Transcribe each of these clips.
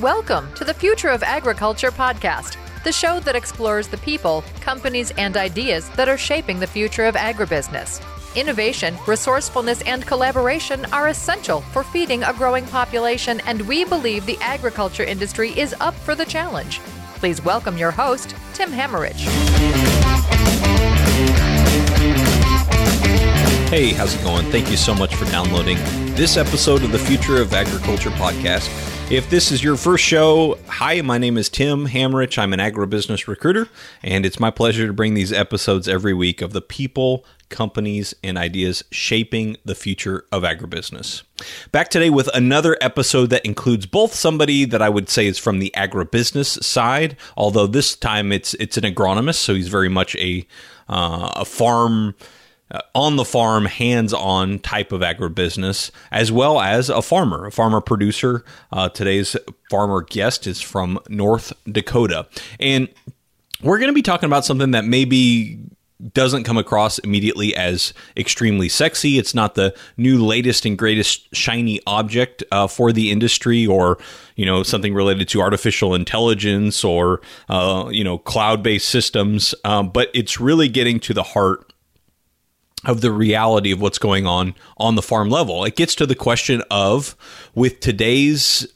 Welcome to the Future of Agriculture podcast, the show that explores the people, companies, and ideas that are shaping the future of agribusiness. Innovation, resourcefulness, and collaboration are essential for feeding a growing population, and we believe the agriculture industry is up for the challenge. Please welcome your host, Tim Hammerich. Hey, how's it going? Thank you so much for downloading this episode of the Future of Agriculture podcast. If this is your first show, hi, my name is Tim Hammerich. I'm an agribusiness recruiter, and it's my pleasure to bring these episodes every week of the people, companies, and ideas shaping the future of agribusiness. Back today with another episode that includes both somebody that I would say is from the agribusiness side, although this time it's it's an agronomist, so he's very much a uh, a farm uh, on the farm, hands on type of agribusiness, as well as a farmer, a farmer producer. Uh, today's farmer guest is from North Dakota. And we're going to be talking about something that maybe doesn't come across immediately as extremely sexy. It's not the new latest and greatest shiny object uh, for the industry, or you know something related to artificial intelligence or uh, you know cloud based systems. Um, but it's really getting to the heart of the reality of what's going on on the farm level. It gets to the question of with today's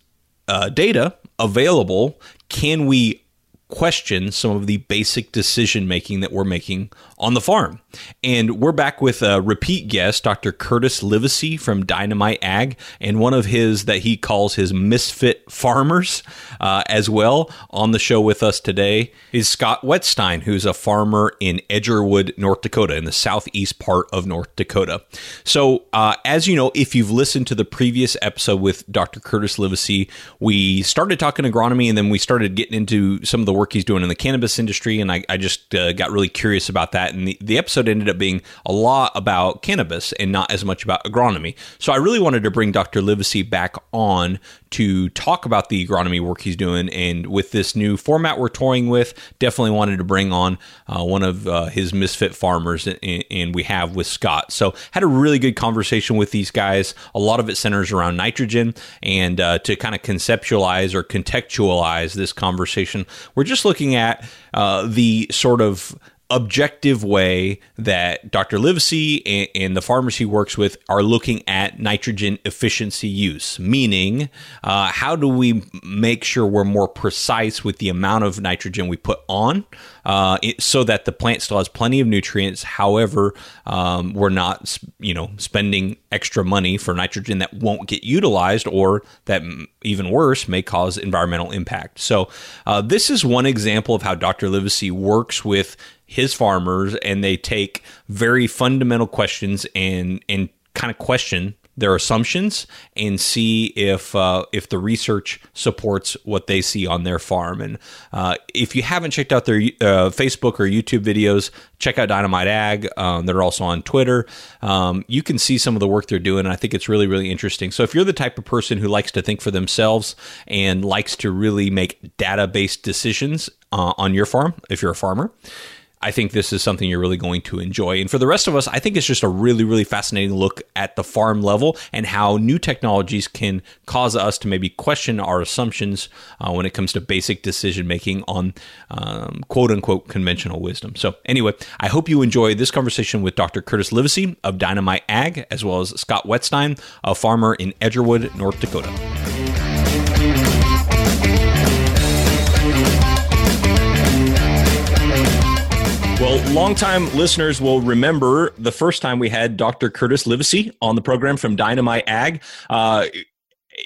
uh, data available, can we question some of the basic decision making that we're making on the farm. And we're back with a repeat guest, Dr. Curtis Livesey from Dynamite Ag, and one of his that he calls his misfit farmers uh, as well. On the show with us today is Scott Wetstein, who's a farmer in Lidgerwood, North Dakota, in the southeast part of North Dakota. So, uh, as you know, if you've listened to the previous episode with Dr. Curtis Livesey, we started talking agronomy and then we started getting into some of the work he's doing in the cannabis industry. And I, I just uh, got really curious about that. And the, the episode ended up being a lot about cannabis and not as much about agronomy. So I really wanted to bring Dr. Livesey back on to talk about the agronomy work he's doing. And with this new format we're toying with, definitely wanted to bring on uh, one of uh, his misfit farmers, and, and, we have with Scott. So had a really good conversation with these guys. A lot of it centers around nitrogen, and uh, to kind of conceptualize or contextualize this conversation, we're just looking at uh, the sort of objective way that Dr. Livesey and, and, the farmers he works with are looking at nitrogen efficiency use, meaning uh, how do we make sure we're more precise with the amount of nitrogen we put on uh, it, so that the plant still has plenty of nutrients. However, um, we're not, you know, spending extra money for nitrogen that won't get utilized or that even worse may cause environmental impact. So uh, this is one example of how Dr. Livesey works with his farmers and they take very fundamental questions and and kind of question their assumptions and see if uh, if the research supports what they see on their farm. And uh, if you haven't checked out their uh, Facebook or YouTube videos, check out Dynamite Ag. Um, they're also on Twitter. Um, you can see some of the work they're doing. I think it's really really interesting. So if you're the type of person who likes to think for themselves and likes to really make data based decisions uh, on your farm, if you're a farmer I think this is something you're really going to enjoy. And for the rest of us, I think it's just a really, really fascinating look at the farm level and how new technologies can cause us to maybe question our assumptions uh, when it comes to basic decision making on um, quote unquote conventional wisdom. So, anyway, I hope you enjoy this conversation with Dr. Curtis Livesey of Dynamite Ag, as well as Scott Wetstein, a farmer in Lidgerwood, North Dakota. Well, longtime listeners will remember the first time we had Dr. Curtis Livesey on the program from Dynamite Ag. Uh,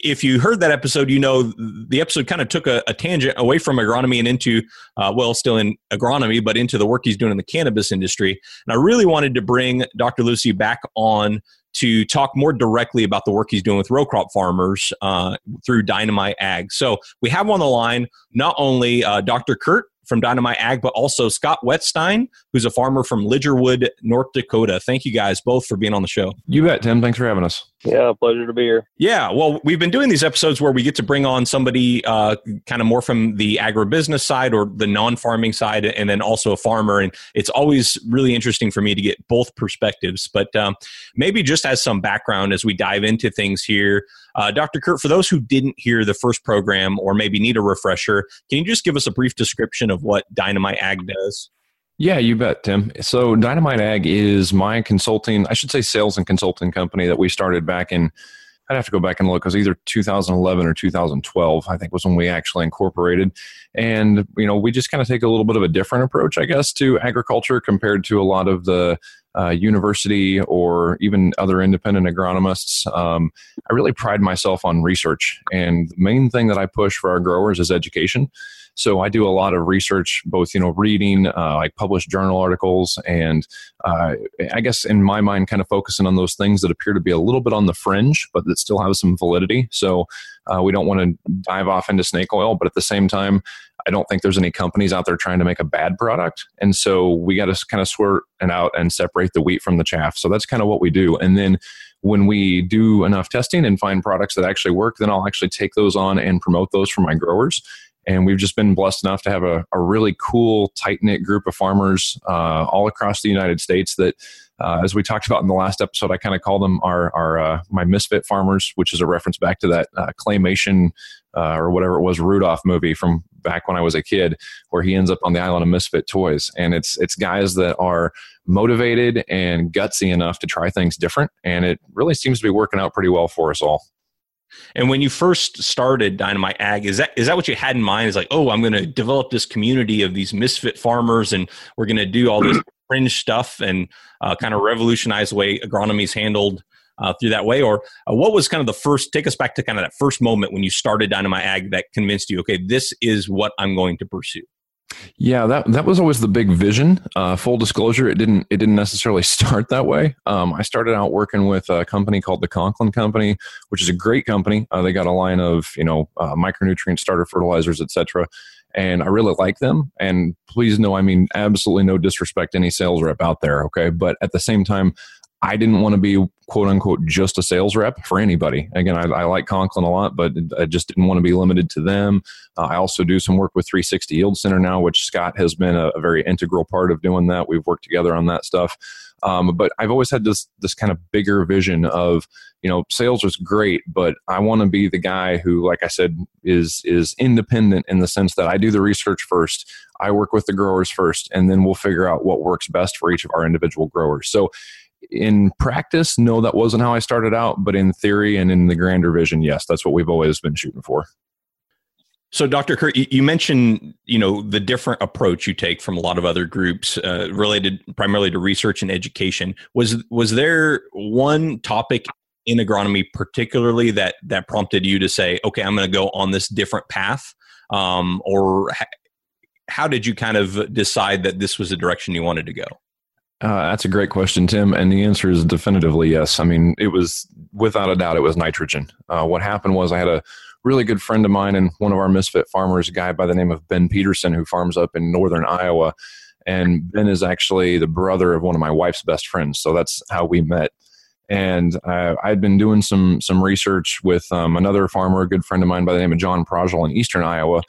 if you heard that episode, you know the episode kind of took a, a tangent away from agronomy and into, uh, well, still in agronomy, but into the work he's doing in the cannabis industry. And I really wanted to bring Dr. Livesey back on to talk more directly about the work he's doing with row crop farmers uh, through Dynamite Ag. So we have on the line not only uh, Dr. Kurt from Dynamite Ag, but also Scott Wetstein, who's a farmer from Lidgerwood, North Dakota. Thank you guys both for being on the show. You bet, Tim. Thanks for having us. Yeah, pleasure to be here. Yeah, well, we've been doing these episodes where we get to bring on somebody uh, kind of more from the agribusiness side or the non-farming side, and then also a farmer. And it's always really interesting for me to get both perspectives. But um, maybe just as some background as we dive into things here, uh, Dr. Kurt, for those who didn't hear the first program or maybe need a refresher, can you just give us a brief description of what Dynamite Ag does? Yeah, you bet, Tim. So Dynamite Ag is my consulting, I should say sales and consulting company that we started back in, I'd have to go back and look because either 2011 or 2012, I think was when we actually incorporated. And, you know, we just kind of take a little bit of a different approach, I guess, to agriculture compared to a lot of the uh, university or even other independent agronomists. Um, I really pride myself on research. And the main thing that I push for our growers is education. So I do a lot of research, both you know, reading uh, like published journal articles, and uh, I guess in my mind, kind of focusing on those things that appear to be a little bit on the fringe, but that still have some validity. So uh, we don't want to dive off into snake oil, but at the same time, I don't think there's any companies out there trying to make a bad product. And so we got to kind of sort it out and separate the wheat from the chaff. So that's kind of what we do. And then when we do enough testing and find products that actually work, then I'll actually take those on and promote those for my growers. And we've just been blessed enough to have a, a really cool, tight knit group of farmers uh, all across the United States that, uh, as we talked about in the last episode, I kind of call them our, our uh, my misfit farmers, which is a reference back to that uh, claymation uh, or whatever it was Rudolph movie from back when I was a kid, where he ends up on the island of misfit toys. And it's it's guys that are motivated and gutsy enough to try things different, and it really seems to be working out pretty well for us all. And when you first started Dynamite Ag, is that is that what you had in mind? Is like, oh, I'm going to develop this community of these misfit farmers, and we're going to do all this fringe stuff and uh, kind of revolutionize the way agronomy is handled uh, through that way? Or uh, what was kind of the first? Take us back to kind of that first moment when you started Dynamite Ag that convinced you, okay, this is what I'm going to pursue. Yeah, that that was always the big vision. Uh, full disclosure, it didn't it didn't necessarily start that way. Um, I started out working with a company called the Conklin Company, which is a great company. Uh, they got a line of you know uh, micronutrient starter fertilizers, etc. And I really like them. And please know, I mean absolutely no disrespect any sales rep out there, okay? But at the same time, I didn't want to be quote unquote just a sales rep for anybody. Again, I, I like Conklin a lot, but I just didn't want to be limited to them. Uh, I also do some work with 360 Yield Center now, which Scott has been a, a very integral part of doing that. We've worked together on that stuff. Um, but I've always had this this kind of bigger vision of you know sales is great, but I want to be the guy who, like I said, is is independent in the sense that I do the research first. I work with the growers first, and then we'll figure out what works best for each of our individual growers. So in practice, no, that wasn't how I started out, but in theory and in the grander vision, yes, that's what we've always been shooting for. So, Dr. Kurt, you mentioned you know the different approach you take from a lot of other groups uh, related primarily to research and education. Was was there one topic in agronomy particularly that that prompted you to say, okay, I'm going to go on this different path, um, or ha- how did you kind of decide that this was the direction you wanted to go? Uh, that's a great question, Tim. And the answer is definitively yes. I mean, it was without a doubt, it was nitrogen. Uh, what happened was I had a really good friend of mine and one of our misfit farmers, a guy by the name of Ben Peterson, who farms up in northern Iowa. And Ben is actually the brother of one of my wife's best friends. So that's how we met. And uh, I'd been doing some some research with um, another farmer, a good friend of mine by the name of John Projel in eastern Iowa.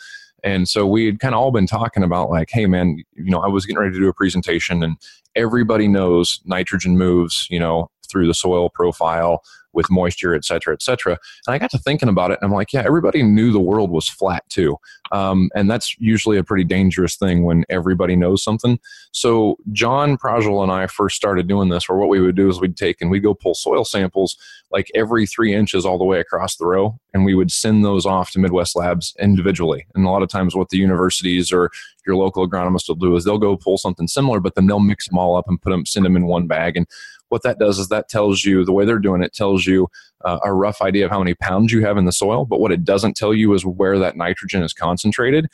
And so we had kind of all been talking about like, hey man, you know, I was getting ready to do a presentation and everybody knows nitrogen moves, you know, through the soil profile with moisture, et cetera, et cetera. And I got to thinking about it, and I'm like, yeah, everybody knew the world was flat too. Um, and that's usually a pretty dangerous thing when everybody knows something. So John Projel and I first started doing this, where what we would do is we'd take and we'd go pull soil samples like every three inches all the way across the row, and we would send those off to Midwest Labs individually. And a lot of times, what the universities or your local agronomist will do is they'll go pull something similar, but then they'll mix them all up and put them, send them in one bag. And what that does is that tells you the way they're doing it tells you uh, a rough idea of how many pounds you have in the soil but what it doesn't tell you is where that nitrogen is concentrated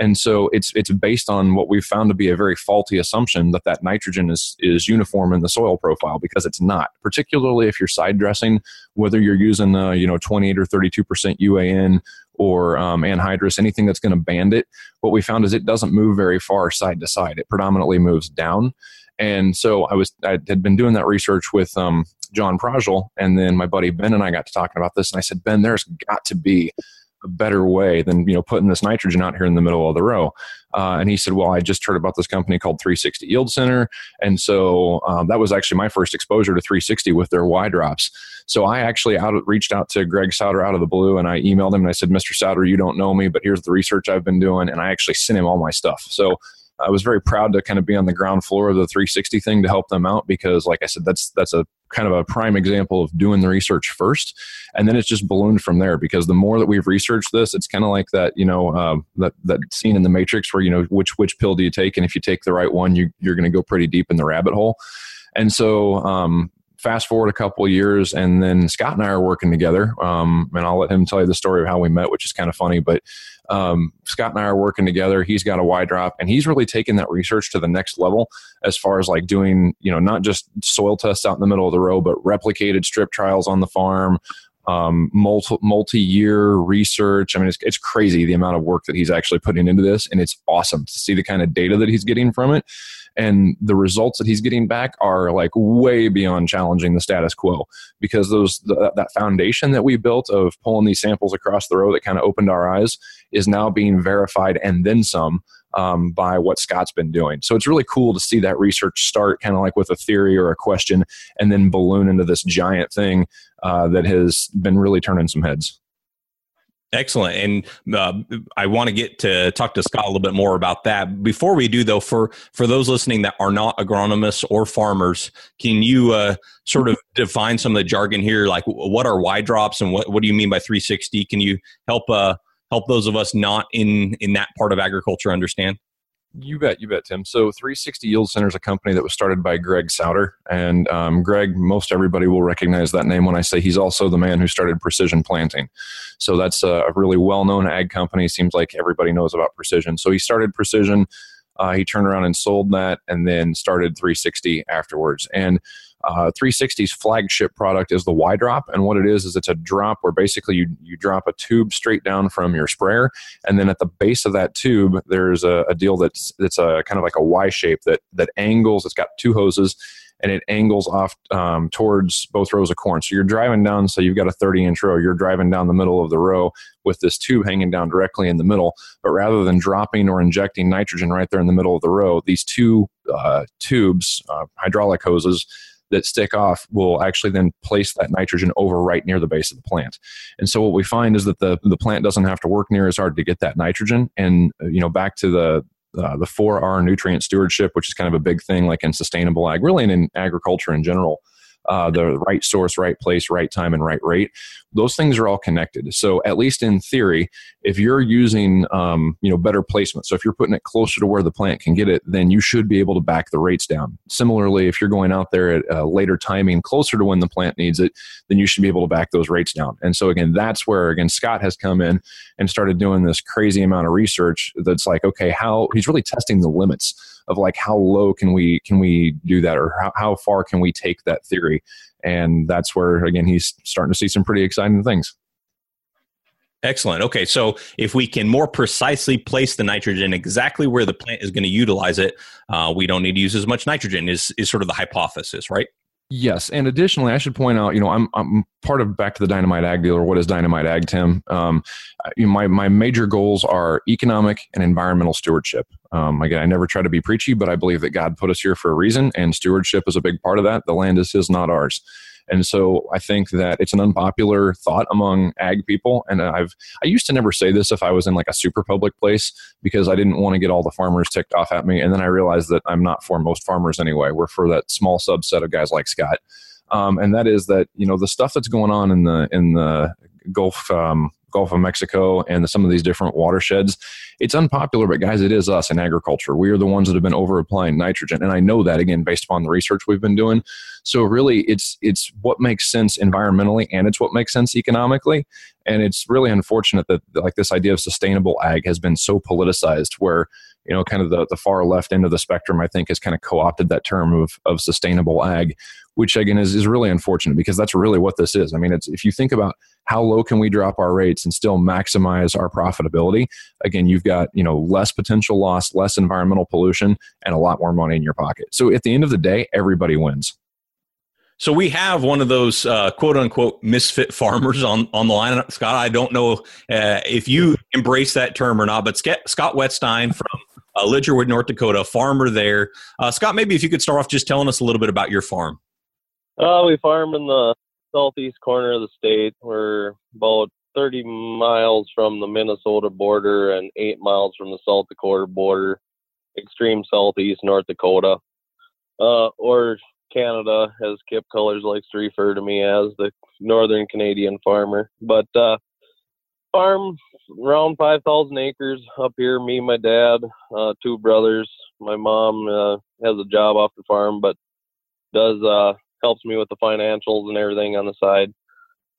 and so it's it's based on what we've found to be a very faulty assumption that that nitrogen is is uniform in the soil profile because it's not particularly if you're side dressing whether you're using uh, you know 28 or 32 percent UAN or um, anhydrous, anything that's going to band it. What we found is it doesn't move very far side to side. It predominantly moves down. And so I was I had been doing that research with um, John Prajal, and then my buddy Ben and I got to talking about this, and I said, Ben, there's got to be a better way than you know putting this nitrogen out here in the middle of the row. Uh, and he said, "Well, I just heard about this company called 360 Yield Center, and so um, that was actually my first exposure to 360 with their Y drops. So I actually out reached out to Greg Sauder out of the blue, and I emailed him and I said, "Mr. Sauder, you don't know me, but here's the research I've been doing," and I actually sent him all my stuff. So I was very proud to kind of be on the ground floor of the 360 thing to help them out because, like I said, that's that's a kind of a prime example of doing the research first, and then it's just ballooned from there. Because the more that we've researched this, it's kind of like that you know uh, that that scene in the Matrix where you know which which pill do you take, and if you take the right one, you you're going to go pretty deep in the rabbit hole. And so um, fast forward a couple years, and then Scott and I are working together. Um, and I'll let him tell you the story of how we met, which is kind of funny. But um, Scott and I are working together. He's got a Y drop, and he's really taken that research to the next level as far as like doing, you know, not just soil tests out in the middle of the row, but replicated strip trials on the farm. Um, multi multi year research. I mean, it's, it's crazy the amount of work that he's actually putting into this, and it's awesome to see the kind of data that he's getting from it and the results that he's getting back are like way beyond challenging the status quo because those the, that foundation that we built of pulling these samples across the row that kind of opened our eyes is now being verified and then some um, by what Scott's been doing. So it's really cool to see that research start kind of like with a theory or a question and then balloon into this giant thing uh, that has been really turning some heads. Excellent. And uh, I want to get to talk to Scott a little bit more about that. Before we do, though, for, for those listening that are not agronomists or farmers, can you uh, sort of define some of the jargon here? Like, what are Y drops and what, what do you mean by 360? Can you help uh, help those of us not in, in that part of agriculture understand? You bet, you bet, Tim. So 360 Yield Center is a company that was started by Greg Sauder. And um, Greg, most everybody will recognize that name when I say he's also the man who started Precision Planting. So that's a really well known ag company. Seems like everybody knows about Precision. So he started Precision. Uh, he turned around and sold that and then started 360 afterwards. And uh, 360's flagship product is the Y drop, and what it is is it's a drop where basically you you drop a tube straight down from your sprayer, and then at the base of that tube there's a, a deal that's that's a kind of like a Y shape that that angles. It's got two hoses, and it angles off um, towards both rows of corn. So you're driving down, so you've got a 30 inch row, you're driving down the middle of the row with this tube hanging down directly in the middle. But rather than dropping or injecting nitrogen right there in the middle of the row, these two uh, tubes, uh, hydraulic hoses, that stick off will actually then place that nitrogen over right near the base of the plant. And so what we find is that the, the plant doesn't have to work near as hard to get that nitrogen. And, uh, you know, back to the, uh, the 4R nutrient stewardship, which is kind of a big thing like in sustainable ag, really and in agriculture in general uh, the right source, right place, right time, and right rate. Those things are all connected. So at least in theory, if you're using um, you know better placement, so if you're putting it closer to where the plant can get it, then you should be able to back the rates down. Similarly, if you're going out there at a later timing, closer to when the plant needs it, then you should be able to back those rates down. And so again, that's where again Scott has come in and started doing this crazy amount of research. That's like okay, how he's really testing the limits of like how low can we can we do that or how, how far can we take that theory and that's where again he's starting to see some pretty exciting things Excellent. Okay, so if we can more precisely place the nitrogen exactly where the plant is going to utilize it, uh, we don't need to use as much nitrogen. Is is sort of the hypothesis, right? Yes, and additionally, I should point out, you know, I'm I'm part of back to the Dynamite Ag Dealer. What is Dynamite Ag, Tim? Um, you know, my my major goals are economic and environmental stewardship. Um, again, I never try to be preachy, but I believe that God put us here for a reason, and stewardship is a big part of that. The land is His, not ours. And so I think that it's an unpopular thought among ag people. And I've I used to never say this if I was in like a super public place because I didn't want to get all the farmers ticked off at me. And then I realized that I'm not for most farmers anyway. We're for that small subset of guys like Scott. Um, and that is that you know the stuff that's going on in the in the Gulf um, Gulf of Mexico and some of these different watersheds. It's unpopular, but guys, it is us in agriculture. We are the ones that have been over applying nitrogen, and I know that again based upon the research we've been doing. So really, it's it's what makes sense environmentally, and it's what makes sense economically. And it's really unfortunate that like this idea of sustainable ag has been so politicized, where you know, kind of the, the far left end of the spectrum, I think, has kind of co opted that term of, of sustainable ag, which again is, is really unfortunate because that's really what this is. I mean, it's if you think about how low can we drop our rates and still maximize our profitability, again, you've got, you know, less potential loss, less environmental pollution, and a lot more money in your pocket. So at the end of the day, everybody wins. So we have one of those uh, quote unquote misfit farmers on, on the line. Scott, I don't know uh, if you embrace that term or not, but Scott Wetstein from uh, Lidgerwood, North Dakota, farmer there. Uh, Scott, maybe if you could start off just telling us a little bit about your farm. Uh, we farm in the southeast corner of the state. We're about 30 miles from the Minnesota border and eight miles from the South Dakota border, extreme southeast North Dakota. Uh, or Canada, as Kip Cullers likes to refer to me as, the northern Canadian farmer. But uh, farm around 5,000 acres up here. Me, my dad, uh, two brothers. My mom uh, has a job off the farm, but does uh, helps me with the financials and everything on the side.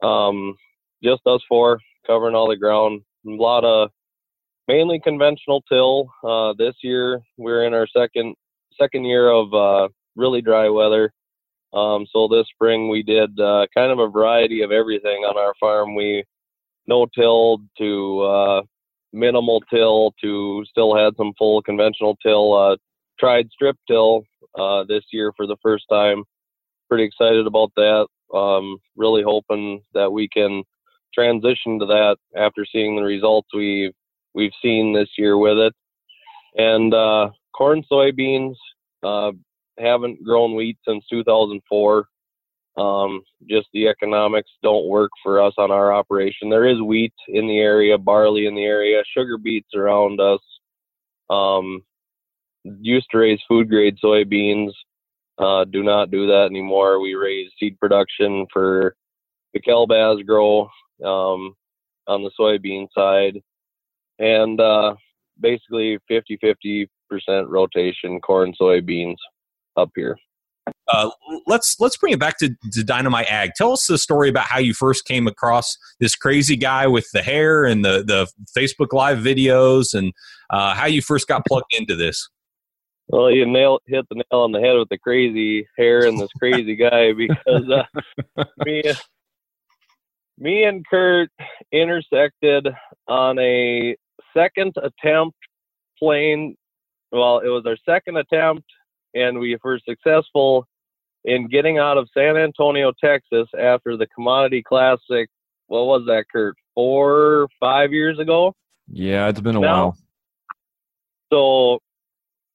Um, just us four covering all the ground. A lot of mainly conventional till. Uh, this year we're in our second second year of uh, really dry weather. Um, so this spring we did uh, kind of a variety of everything on our farm. We no tilled to uh, minimal till to still had some full conventional till. Uh, tried strip till uh, this year for the first time. Pretty excited about that. Um, really hoping that we can transition to that after seeing the results we've we've seen this year with it. And uh, corn, soybeans, uh, haven't grown wheat since 2004. Um, just the economics don't work for us on our operation. There is wheat in the area, barley in the area, sugar beets around us. Um, used to raise food grade soybeans. Uh, do not do that anymore. We raise seed production for the Kelbaz grow um, on the soybean side, and uh, basically 50 50 percent rotation corn soybeans up here. Uh, let's let's bring it back to, to Dynamite Ag. Tell us the story about how you first came across this crazy guy with the hair and the the Facebook Live videos, and uh, how you first got plugged into this. Well, you nail hit the nail on the head with the crazy hair and this crazy guy because uh, me me and Kurt intersected on a second attempt playing. Well, it was our second attempt and we were successful in getting out of San Antonio, Texas after the Commodity Classic. What was that, Kurt? Four, five years ago? Yeah, it's been a now, while. So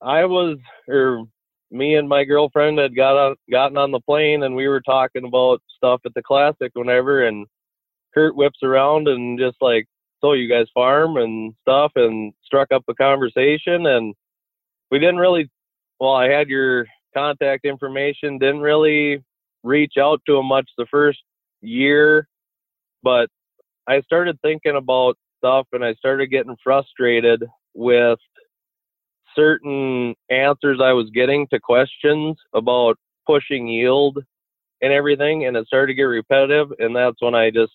I was, or me and my girlfriend had got on, gotten on the plane and we were talking about stuff at the Classic whenever, and Kurt whips around and just like, so you guys farm and stuff, and struck up a conversation, and we didn't really well, I had your contact information. Didn't really reach out to him much the first year, but I started thinking about stuff and I started getting frustrated with certain answers I was getting to questions about pushing yield and everything and it started to get repetitive and that's when I just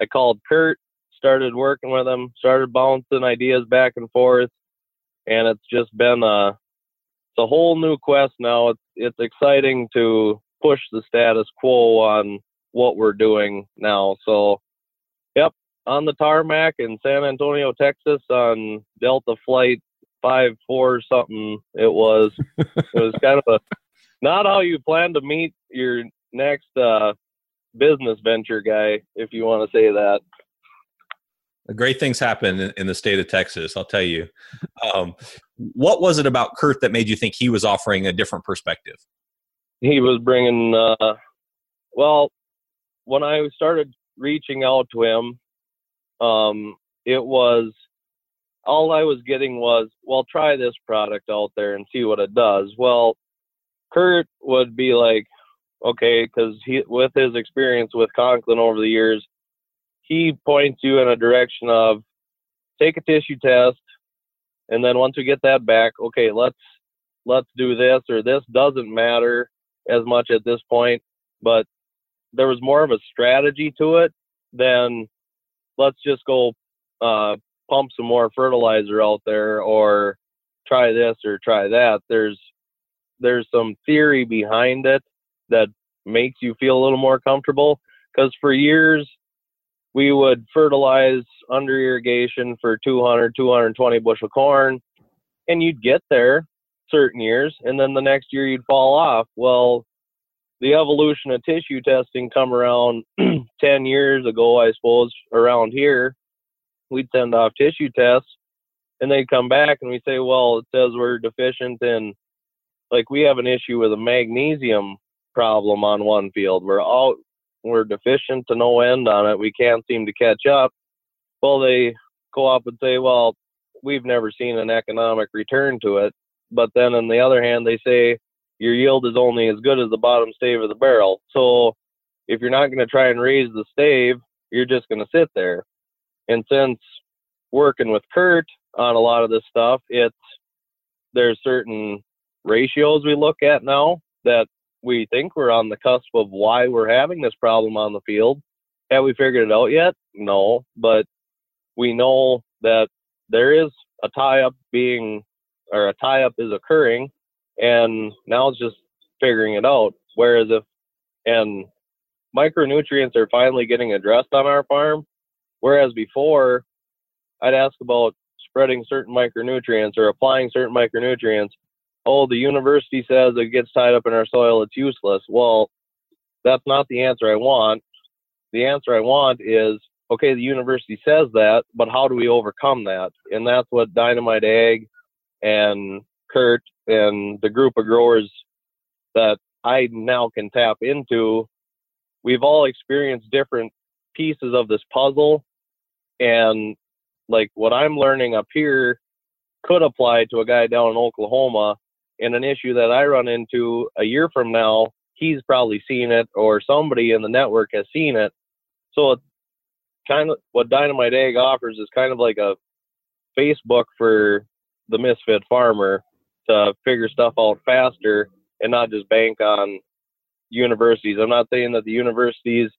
I called Kurt, started working with him, started bouncing ideas back and forth and it's just been a a whole new quest now. It's it's exciting to push the status quo on what we're doing now. So, yep, on the tarmac in San Antonio, Texas, on Delta Flight five four something. It was it was kind of a not how you plan to meet your next uh, business venture guy, if you want to say that great things happen in, the state of Texas. I'll tell you. Um, what was it about Kurt that made you think he was offering a different perspective? He was bringing. Uh, well, when I started reaching out to him, um, it was all I was getting was, well, try this product out there and see what it does. Well, Kurt would be like, okay, because he, with his experience with Conklin over the years, he points you in a direction of take a tissue test, and then once we get that back, okay, let's let's do this or this doesn't matter as much at this point, but there was more of a strategy to it than let's just go uh, pump some more fertilizer out there or try this or try that. There's there's some theory behind it that makes you feel a little more comfortable because for years we would fertilize under irrigation for 200, 220 bushel corn, and you'd get there certain years, and then the next year you'd fall off. Well, the evolution of tissue testing come around 10 years ago, I suppose, around here, we'd send off tissue tests and they'd come back and we say, well, it says we're deficient in, like, we have an issue with a magnesium problem on one field. We're all, we're deficient to no end on it. We can't seem to catch up. Well, they go up and say, well, we've never seen an economic return to it. But then on the other hand, they say your yield is only as good as the bottom stave of the barrel. So if you're not going to try and raise the stave, you're just going to sit there. And since working with Kurt on a lot of this stuff, it's there's certain ratios we look at now that we think we're on the cusp of why we're having this problem on the field. Have we figured it out yet? No, but we know that there is a tie up being or a tie up is occurring and now it's just figuring it out. Whereas if and micronutrients are finally getting addressed on our farm, whereas before I'd ask about spreading certain micronutrients or applying certain micronutrients. Oh, the university says it gets tied up in our soil, it's useless. Well, that's not the answer I want. The answer I want is okay, the university says that, but how do we overcome that? And that's what Dynamite Ag and Kurt and the group of growers that I now can tap into, we've all experienced different pieces of this puzzle. And like what I'm learning up here could apply to a guy down in Oklahoma. And an issue that I run into a year from now, he's probably seen it or somebody in the network has seen it. So it's kind of what Dynamite Ag offers is kind of like a Facebook for the misfit farmer to figure stuff out faster and not just bank on universities. I'm not saying that the universities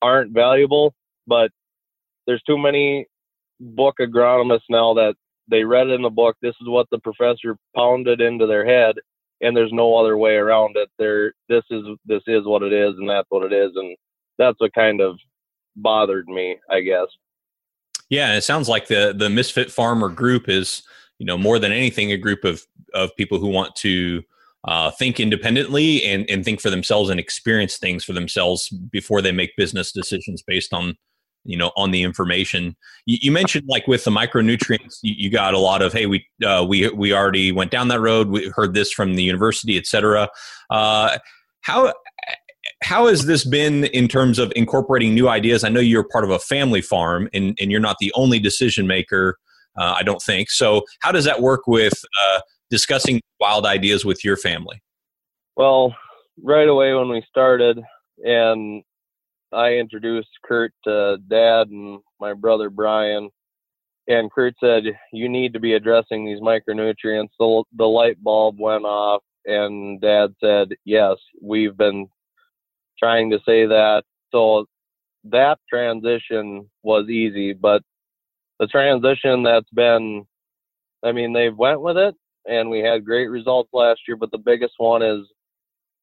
aren't valuable, but there's too many book agronomists now that they read it in the book this is what the professor pounded into their head and there's no other way around it. There this is this is what it is and that's what it is and that's what kind of bothered me, I guess. Yeah, it sounds like the the misfit farmer group is you know more than anything a group of of people who want to uh, think independently and, and think for themselves and experience things for themselves before they make business decisions based on you know on the information you, you mentioned like with the micronutrients you, you, got a lot of hey we uh, we we already went down that road we heard this from the university etc uh, how how has this been in terms of incorporating new ideas i know you're part of a family farm and, and you're not the only decision maker uh, I don't think. So, how does that work with uh, discussing wild ideas with your family? Well, right away when we started, and I introduced Kurt to Dad and my brother Brian, and Kurt said, "You need to be addressing these micronutrients." The, the light bulb went off, and Dad said, "Yes, we've been trying to say that." So that transition was easy, but the transition that's been I mean, they've went with it and we had great results last year, but the biggest one is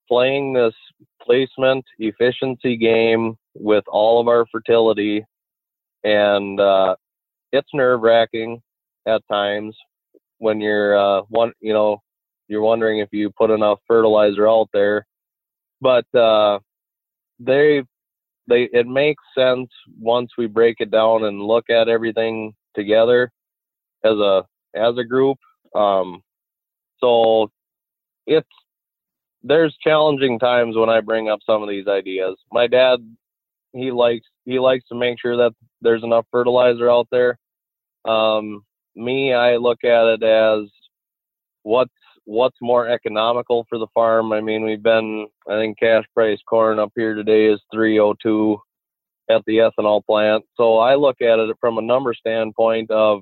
playing this placement efficiency game with all of our fertility and uh, it's nerve wracking at times when you're uh, one you know you're wondering if you put enough fertilizer out there but uh, they they it makes sense once we break it down and look at everything together as a as a group. Um, so it's there's challenging times when I bring up some of these ideas. My dad he likes he likes to make sure that there's enough fertilizer out there. Um, me, I look at it as what's what's more economical for the farm. I mean, we've been, I think, cash price corn up here today is 302 at the ethanol plant. So I look at it from a number standpoint of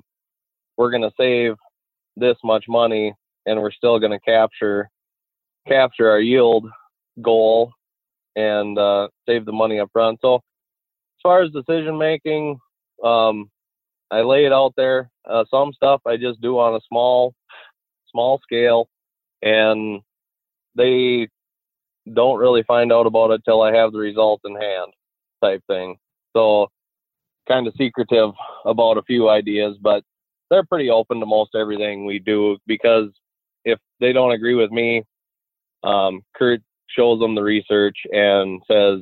we're going to save this much money and we're still going to capture capture our yield goal and uh, save the money up front. So as far as decision making, um, I lay it out there. Uh, some stuff I just do on a small small scale and they don't really find out about it till I have the results in hand, type thing. So, kind of secretive about a few ideas, but they're pretty open to most everything we do because if they don't agree with me, um, Kurt shows them the research and says,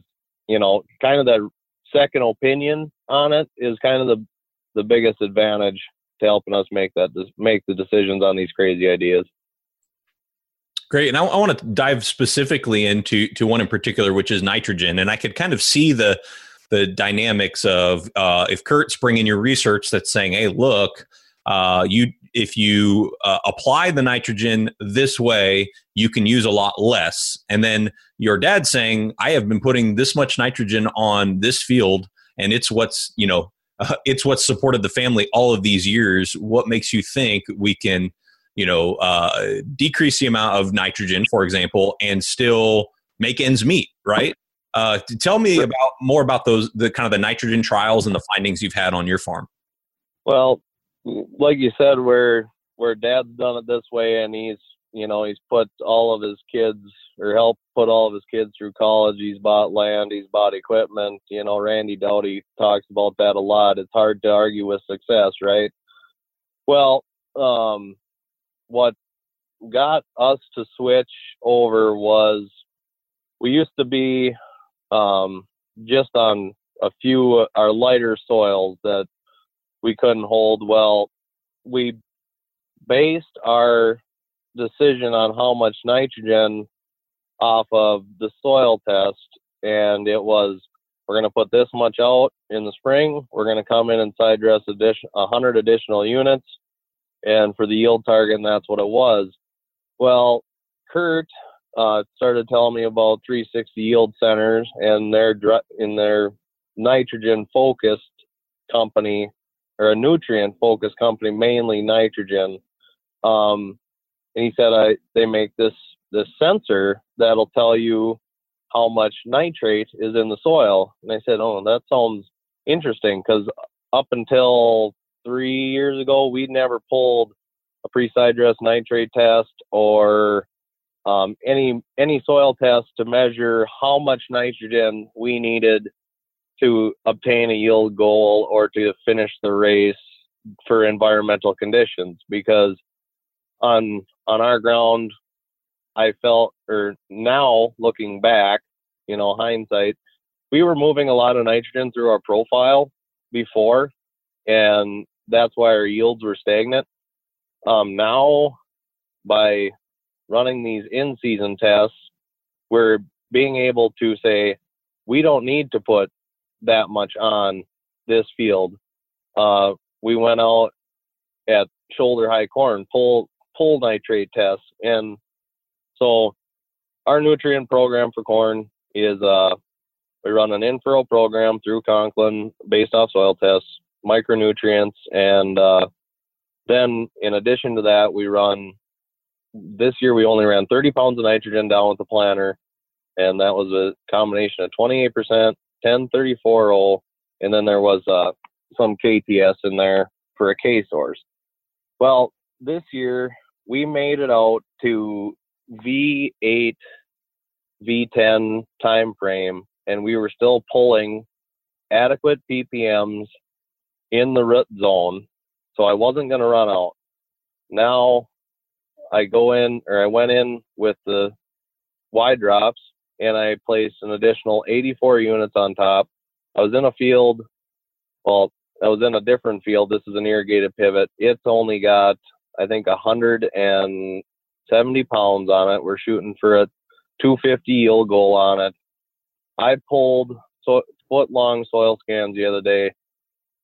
you know, kind of that second opinion on it is kind of the the biggest advantage to helping us make that make the decisions on these crazy ideas. Great, and I, I want to dive specifically into to one in particular, which is nitrogen, and I could kind of see the the dynamics of uh, if Kurt's bringing your research that's saying, "Hey, look, uh, you if you uh, apply the nitrogen this way, you can use a lot less," and then your dad saying, "I have been putting this much nitrogen on this field, and it's what's you know." it's what's supported the family all of these years. What makes you think we can you know, uh, decrease the amount of nitrogen, for example, and still make ends meet, right? Uh, tell me about more about those the kind of the nitrogen trials and the findings you've had on your farm. Well, like you said, where where Dad's done it this way, and he's you know he's put all of his kids or helped put all of his kids through college. He's bought land, he's bought equipment. You know, Randy Dowdy talks about that a lot. It's hard to argue with success, right? Well, um, what got us to switch over was we used to be um, just on a few our lighter soils that we couldn't hold. Well, we based our decision on how much nitrogen off of the soil test, and it was we're going to put this much out in the spring. We're going to come in and side dress addition 100 additional units and for the yield target, and that's what it was. Well, Kurt uh, started telling me about 360 yield centers and their in their nitrogen focused company or a nutrient focused company, mainly nitrogen. Um, and he said I they make this this sensor that'll tell you how much nitrate is in the soil. And I said, oh, that sounds interesting because up until three years ago, we'd never pulled a pre-side dress nitrate test or um, any any soil test to measure how much nitrogen we needed to obtain a yield goal or to finish the race for environmental conditions because on on our ground I felt or now looking back, you know, hindsight, we were moving a lot of nitrogen through our profile before and that's why our yields were stagnant. Um, now, by running these in season tests, we're being able to say, we don't need to put that much on this field. Uh, we went out at shoulder high corn, pull, pull nitrate tests. And so our nutrient program for corn is, uh, we run an in-furrow program through Conklin based off soil tests micronutrients, and uh, then in addition to that, we run. This year we only ran 30 pounds of nitrogen down with the planter, and that was a combination of 28%, 10, 34 and then there was uh, some KTS in there for a K source. Well, this year we made it out to V8, V10 time frame, and we were still pulling adequate ppms in the root zone, so I wasn't going to run out. Now I go in, or I went in with the Y drops, and I placed an additional 84 units on top. I was in a field, well, I was in a different field. This is an irrigated pivot. It's only got, I think, 170 pounds on it. We're shooting for a 250 yield goal on it. I pulled so, foot long soil scans the other day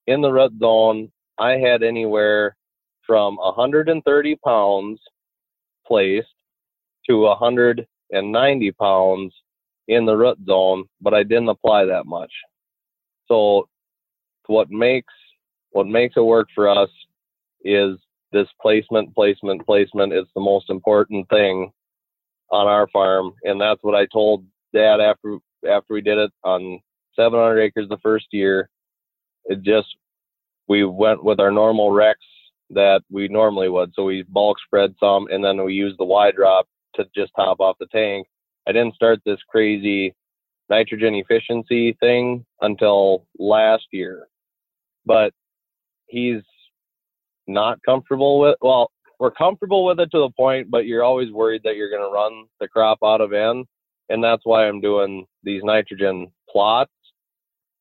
in the root zone, I had anywhere from 130 pounds placed to 190 pounds in the root zone, but I didn't apply that much. So what makes what makes it work for us is this placement, placement, placement is the most important thing on our farm, and that's what I told Dad after after we did it on 700 acres the first year it just we went with our normal Rex that we normally would. So we bulk spread some, and then we used the Y drop to just top off the tank. I didn't start this crazy nitrogen efficiency thing until last year, but he's not comfortable with. Well, we're comfortable with it to the point, but you're always worried that you're going to run the crop out of N. and that's why I'm doing these nitrogen plots.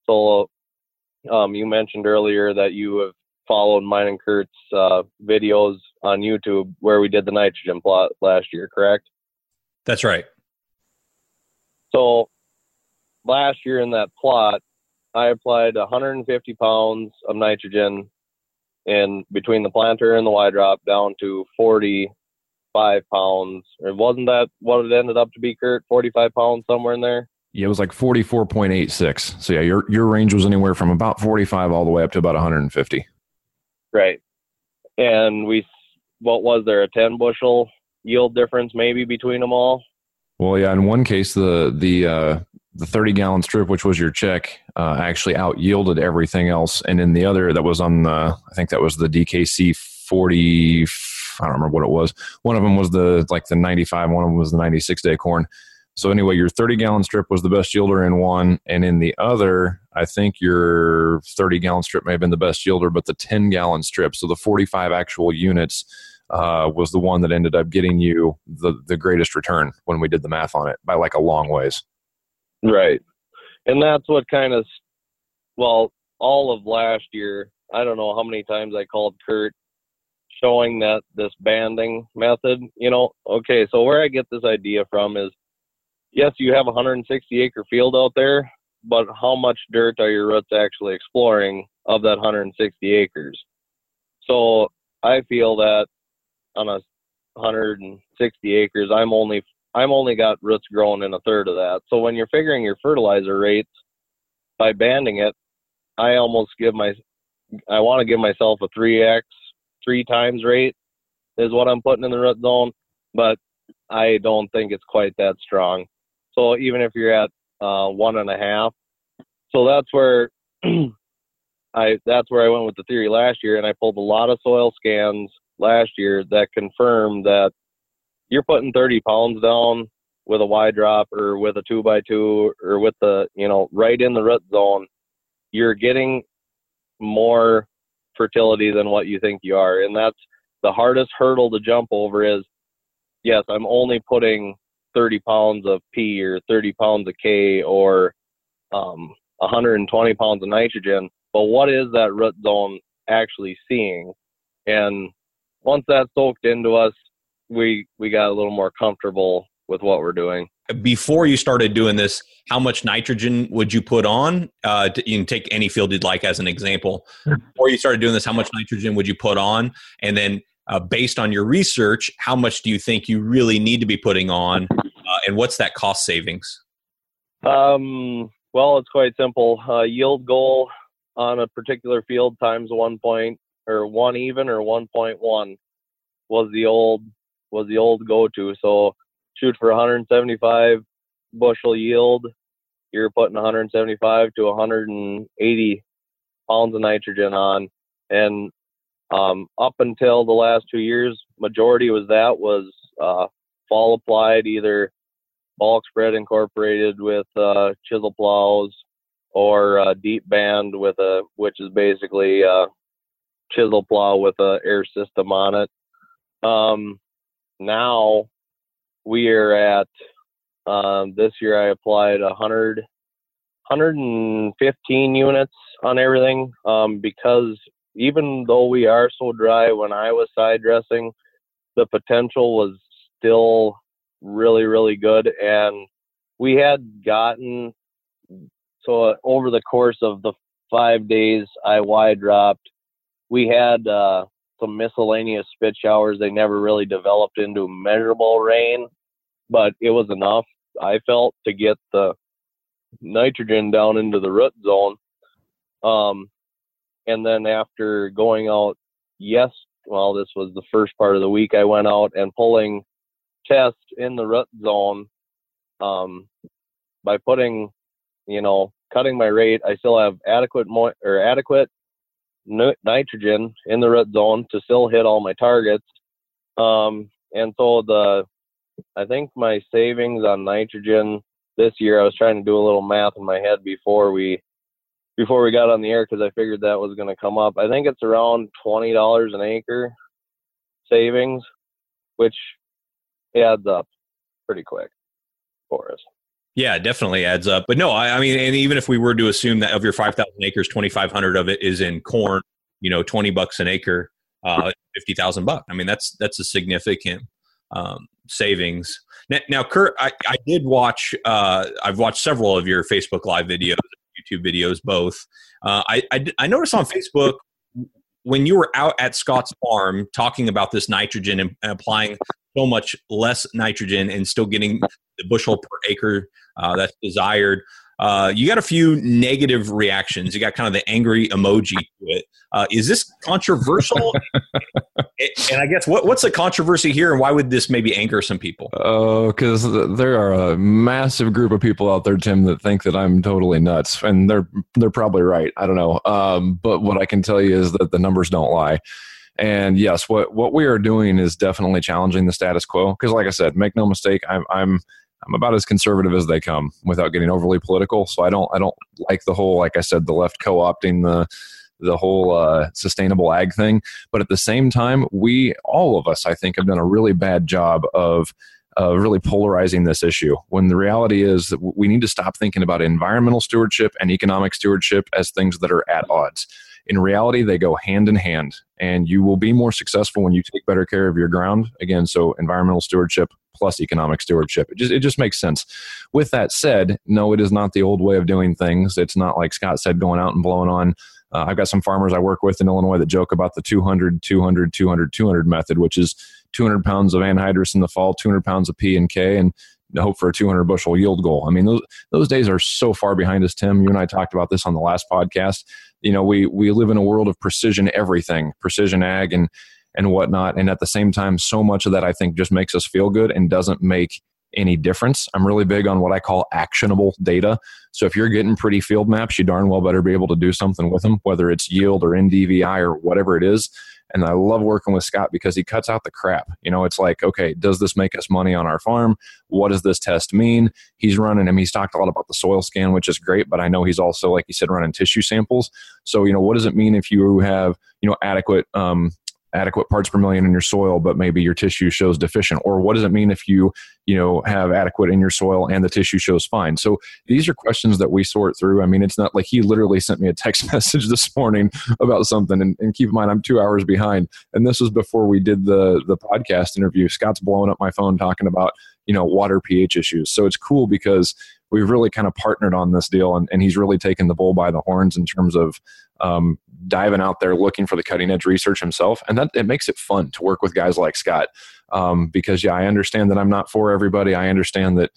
So, um, you mentioned earlier that you have followed mine and Kurt's uh, videos on YouTube where we did the nitrogen plot last year, correct? That's right. So, last year in that plot, I applied 150 pounds of nitrogen in between the planter and the Y drop down to 45 pounds. Or wasn't that what it ended up to be, Kurt? 45 pounds somewhere in there. Yeah, it was like 44.86. So yeah, your your range was anywhere from about 45 all the way up to about 150. Right. And we, what was there, a 10 bushel yield difference maybe between them all? Well, yeah, in one case, the the uh, the 30 gallon strip, which was your check, uh, actually out yielded everything else. And in the other, that was on the, I think that was the DKC 40, I don't remember what it was. One of them was the like the 95, one of them was the 96 day corn. So anyway, your 30 gallon strip was the best yielder in one, and in the other, I think your 30 gallon strip may have been the best yielder, but the 10 gallon strip, so the 45 actual units, uh, was the one that ended up getting you the the greatest return when we did the math on it by like a long ways. Right. And that's what kind of, well, all of last year, I don't know how many times I called Kurt showing that this banding method, you know, okay, so where I get this idea from is yes, you have a 160 acre field out there, but how much dirt are your roots actually exploring of that 160 acres? So I feel that on a 160 acres, I'm only I'm only got roots growing in a third of that. So when you're figuring your fertilizer rates by banding it, I almost give my I want to give myself a 3x, three times rate is what I'm putting in the root zone, but I don't think it's quite that strong. So even if you're at uh, one and a half, so that's where I that's where I went with the theory last year, and I pulled a lot of soil scans last year that confirmed that you're putting 30 pounds down with a Y drop or with a two by two or with the you know right in the root zone, you're getting more fertility than what you think you are, and that's the hardest hurdle to jump over. Is yes, I'm only putting 30 pounds of P or 30 pounds of K or um, 120 pounds of nitrogen, but what is that root zone actually seeing? And once that soaked into us, we we got a little more comfortable with what we're doing. Before you started doing this, how much nitrogen would you put on? Uh, to, you can take any field you'd like as an example. Before you started doing this, how much nitrogen would you put on? And then, uh, based on your research, how much do you think you really need to be putting on? Uh, and what's that cost savings? Um, well, it's quite simple. Uh, yield goal on a particular field times one point or one even or 1.1 was the old was the old go-to. So shoot for 175 bushel yield. You're putting 175 to 180 pounds of nitrogen on, and um, up until the last two years, majority was that was uh, fall applied, either bulk spread incorporated with uh, chisel plows or uh, deep band with a, which is basically a chisel plow with a air system on it. Um, now we are at um, this year I applied 100, 115 units on everything um, because even though we are so dry, when I was side dressing, the potential was still really, really good. And we had gotten, so over the course of the five days I Y dropped, we had uh, some miscellaneous spit showers. They never really developed into measurable rain, but it was enough, I felt, to get the nitrogen down into the root zone. Um, and then after going out, yes, well, this was the first part of the week, I went out and pulling tests in the root zone um, by putting, you know, cutting my rate. I still have adequate mo- or adequate nitrogen in the root zone to still hit all my targets. Um, and so the, I think my savings on nitrogen this year, I was trying to do a little math in my head before we, before we got on the air because I figured that was going to come up. I think it's around twenty dollars an acre savings, which adds up pretty quick for us. Yeah, definitely adds up. But no, I, I mean, and even if we were to assume that of your 5,000 acres, 2,500 of it is in corn, you know, 20 bucks an acre, uh, 50,000 bucks. I mean, that's, that's a significant um, savings. Now, now, Kurt, I, I did watch, uh, I've watched several of your Facebook live videos, YouTube videos, both. Uh, I, I, I noticed on Facebook when you were out at Scott's farm talking about this nitrogen and applying so much less nitrogen and still getting the bushel per acre uh, that's desired. Uh, you got a few negative reactions. You got kind of the angry emoji to it. Uh, is this controversial? and I guess what, what's the controversy here, and why would this maybe anger some people? Oh, because there are a massive group of people out there, Tim, that think that I'm totally nuts, and they're they're probably right. I don't know, um, but what I can tell you is that the numbers don't lie. And yes, what what we are doing is definitely challenging the status quo. Because, like I said, make no mistake, I'm I'm I'm about as conservative as they come without getting overly political. So I don't I don't like the whole like I said the left co-opting the the whole uh, sustainable ag thing. But at the same time, we all of us I think have done a really bad job of uh, really polarizing this issue when the reality is that we need to stop thinking about environmental stewardship and economic stewardship as things that are at odds in reality, they go hand in hand, and you will be more successful when you take better care of your ground. Again, so environmental stewardship plus economic stewardship. It just, it just makes sense. With that said, no, it is not the old way of doing things. It's not like Scott said, going out and blowing on. Uh, I've got some farmers I work with in Illinois that joke about the 200, 200, 200, 200 method, which is 200 pounds of anhydrous in the fall, 200 pounds of P and K, and hope for a 200 bushel yield goal. I mean, those those days are so far behind us. Tim, you and I talked about this on the last podcast you know we we live in a world of precision everything precision ag and and whatnot and at the same time so much of that i think just makes us feel good and doesn't make any difference i'm really big on what i call actionable data so if you're getting pretty field maps you darn well better be able to do something with them whether it's yield or ndvi or whatever it is and I love working with Scott because he cuts out the crap. You know, it's like, okay, does this make us money on our farm? What does this test mean? He's running, him. he's talked a lot about the soil scan, which is great, but I know he's also, like he said, running tissue samples. So, you know, what does it mean if you have, you know, adequate um, adequate parts per million in your soil, but maybe your tissue shows deficient? Or what does it mean if you, you know, have adequate in your soil and the tissue shows fine? So these are questions that we sort through. I mean, it's not like he literally sent me a text message this morning about something. And, and keep in mind, I'm two hours behind. And this was before we did the the podcast interview. Scott's blowing up my phone talking about, you know, water pH issues. So it's cool because we've really kind of partnered on this deal and, and he's really taken the bull by the horns in terms of um, diving out there looking for the cutting edge research himself. And that it makes it fun to work with guys like scott um, because yeah i understand that i'm not for everybody. I understand that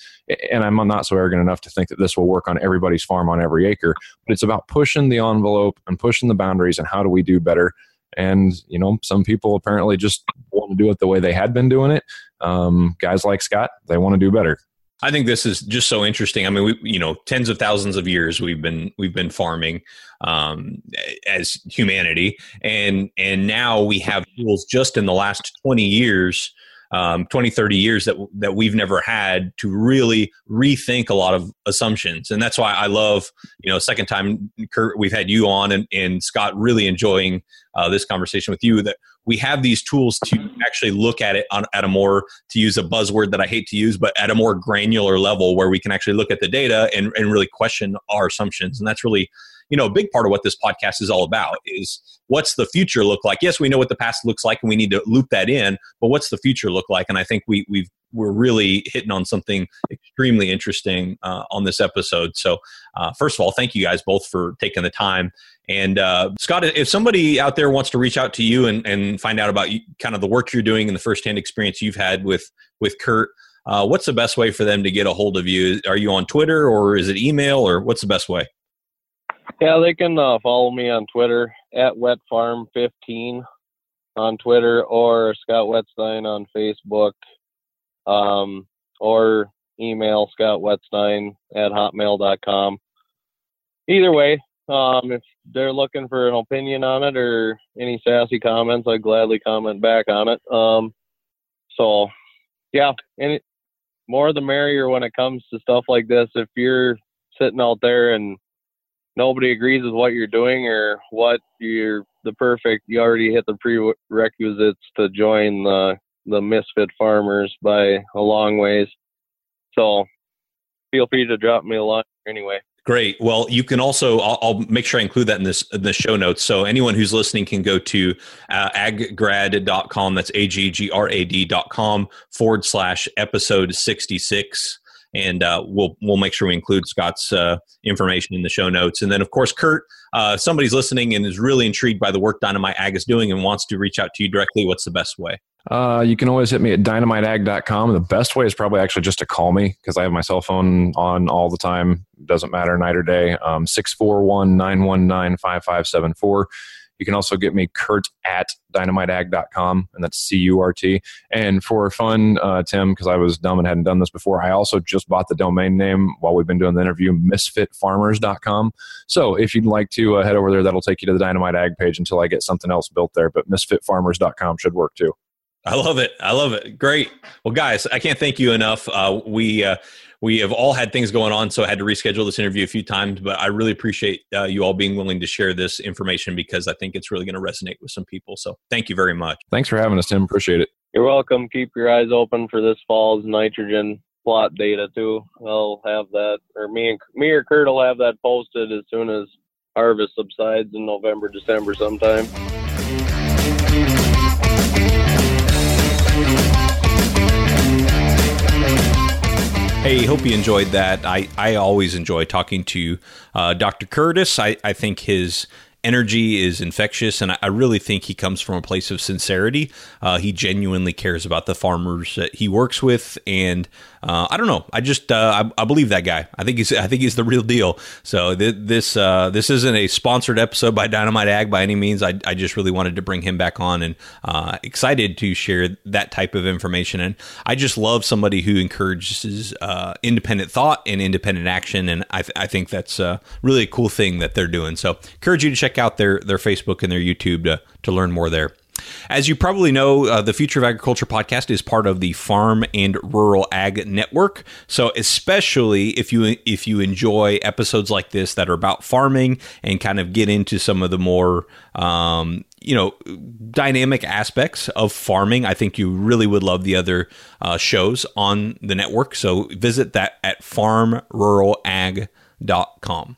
and i'm not so arrogant enough to think that this will work on everybody's farm on every acre but it's about pushing the envelope and pushing the boundaries and how do we do better. And you know some people apparently just want to do it the way they had been doing it. Um, guys like scott they want to do better I think this is just so interesting. I mean, we, you know, tens of thousands of years we've been we've been farming um, as humanity, and and now we have tools just in the last twenty years, um, 20, 30 years that that we've never had to really rethink a lot of assumptions, and that's why I love you know second time Kurt we've had you on and, and Scott really enjoying uh, this conversation with you that we have these tools to actually look at it on, at a more to use a buzzword that i hate to use but at a more granular level where we can actually look at the data and, and really question our assumptions. And that's really you know a big part of what this podcast is all about is what's the future look like yes we know what the past looks like and we need to loop that in but what's the future look like and i think we we've we're really hitting on something extremely interesting uh, on this episode. So, uh, first of all, thank you guys both for taking the time. And uh, Scott, if somebody out there wants to reach out to you and, and find out about you, kind of the work you're doing and the firsthand experience you've had with with Kurt, uh, what's the best way for them to get a hold of you? Are you on Twitter or is it email or what's the best way? Yeah, they can uh, follow me on Twitter at wetfarm15 on Twitter or Scott Wetstein on Facebook um, or email Scott Wetstein at hotmail.com. Either way, um, if they're looking for an opinion on it or any sassy comments, I'd gladly comment back on it. Um, so, yeah, and more the merrier when it comes to stuff like this. If you're sitting out there and nobody agrees with what you're doing or what you're the perfect, you already hit the prerequisites to join the the misfit farmers by a long ways. So feel free to drop me a line anyway. Great. Well, you can also, I'll, I'll, make sure I include that in this in the show notes. So anyone who's listening can go to uh, aggrad.com. That's A G G R A D.com forward slash episode 66. And uh, we'll we'll make sure we include Scott's uh, information in the show notes. And then, of course, Kurt, uh, somebody's listening and is really intrigued by the work Dynamite Ag is doing and wants to reach out to you directly. What's the best way? Uh, you can always hit me at dynamiteag.com. The best way is probably actually just to call me because I have my cell phone on all the time. Doesn't matter night or day. Um, 641 919 5574. You can also get me Kurt at dynamiteag.com, and that's C U R T. And for fun, uh, Tim, because I was dumb and hadn't done this before, I also just bought the domain name while we've been doing the interview, misfitfarmers.com. So if you'd like to uh, head over there, that'll take you to the Dynamite Ag page until I get something else built there. But misfitfarmers.com should work too. I love it. I love it. Great. Well, guys, I can't thank you enough. Uh, we uh, we have all had things going on, so I had to reschedule this interview a few times. But I really appreciate uh, you all being willing to share this information because I think it's really going to resonate with some people. So thank you very much. Thanks for having us, Tim. Appreciate it. You're welcome. Keep your eyes open for this fall's nitrogen plot data too. I'll have that, or me and me or Kurt will have that posted as soon as harvest subsides in November, December sometime. Hey, hope you enjoyed that. I, I always enjoy talking to uh, Dr. Curtis. I, I think his energy is infectious, and I, really think he comes from a place of sincerity. Uh, he genuinely cares about the farmers that he works with, and uh, I don't know. I just uh, I, I, believe that guy. I think he's I think he's the real deal. So th- this uh, this isn't a sponsored episode by Dynamite Ag by any means. I, I just really wanted to bring him back on and uh, excited to share that type of information. And I just love somebody who encourages independent thought and independent action. And I, th- I think that's really a cool thing that they're doing. So encourage you to check out their their Facebook and their YouTube to to learn more there. As you probably know, uh, the Future of Agriculture podcast is part of the Farm and Rural Ag Network. So, especially if you if you enjoy episodes like this that are about farming and kind of get into some of the more um, you know dynamic aspects of farming, I think you really would love the other uh, shows on the network. So, visit that at farmruralag.com.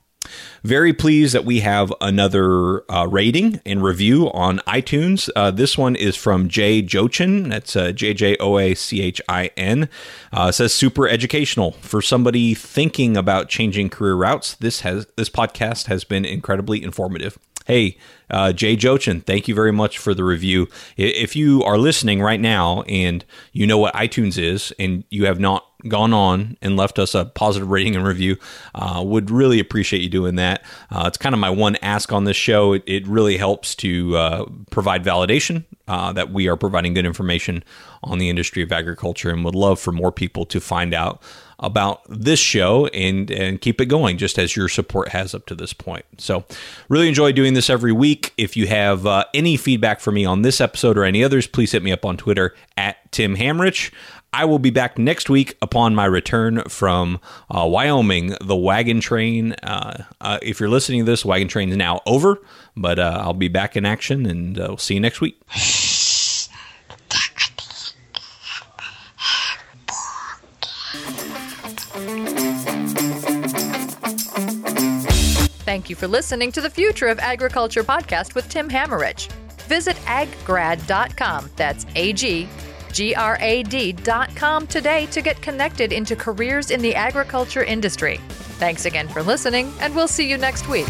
Very pleased that we have another uh, rating and review on iTunes. Uh, this one is from Jay Jochin. That's uh, J J O A C H I N. Uh, says super educational for somebody thinking about changing career routes. This has this podcast has been incredibly informative. Hey, uh, Jay Jochin, thank you very much for the review. If you are listening right now and you know what iTunes is and you have not gone on and left us a positive rating and review, uh, would really appreciate you doing that. Uh, it's kind of my one ask on this show. It, it really helps to uh, provide validation uh, that we are providing good information on the industry of agriculture and would love for more people to find out about this show and and keep it going just as your support has up to this point. So, really enjoy doing this every week. If you have uh, any feedback for me on this episode or any others, please hit me up on Twitter at Tim Hammerich. I will be back next week upon my return from uh, Wyoming. The wagon train, uh, uh, if you're listening to this, wagon train is now over, but uh, I'll be back in action and uh, we'll see you next week. Thank you for listening to the Future of Agriculture podcast with Tim Hammerich. Visit aggrad.com. That's A G grad.com today to get connected into careers in the agriculture industry. Thanks again for listening, and we'll see you next week.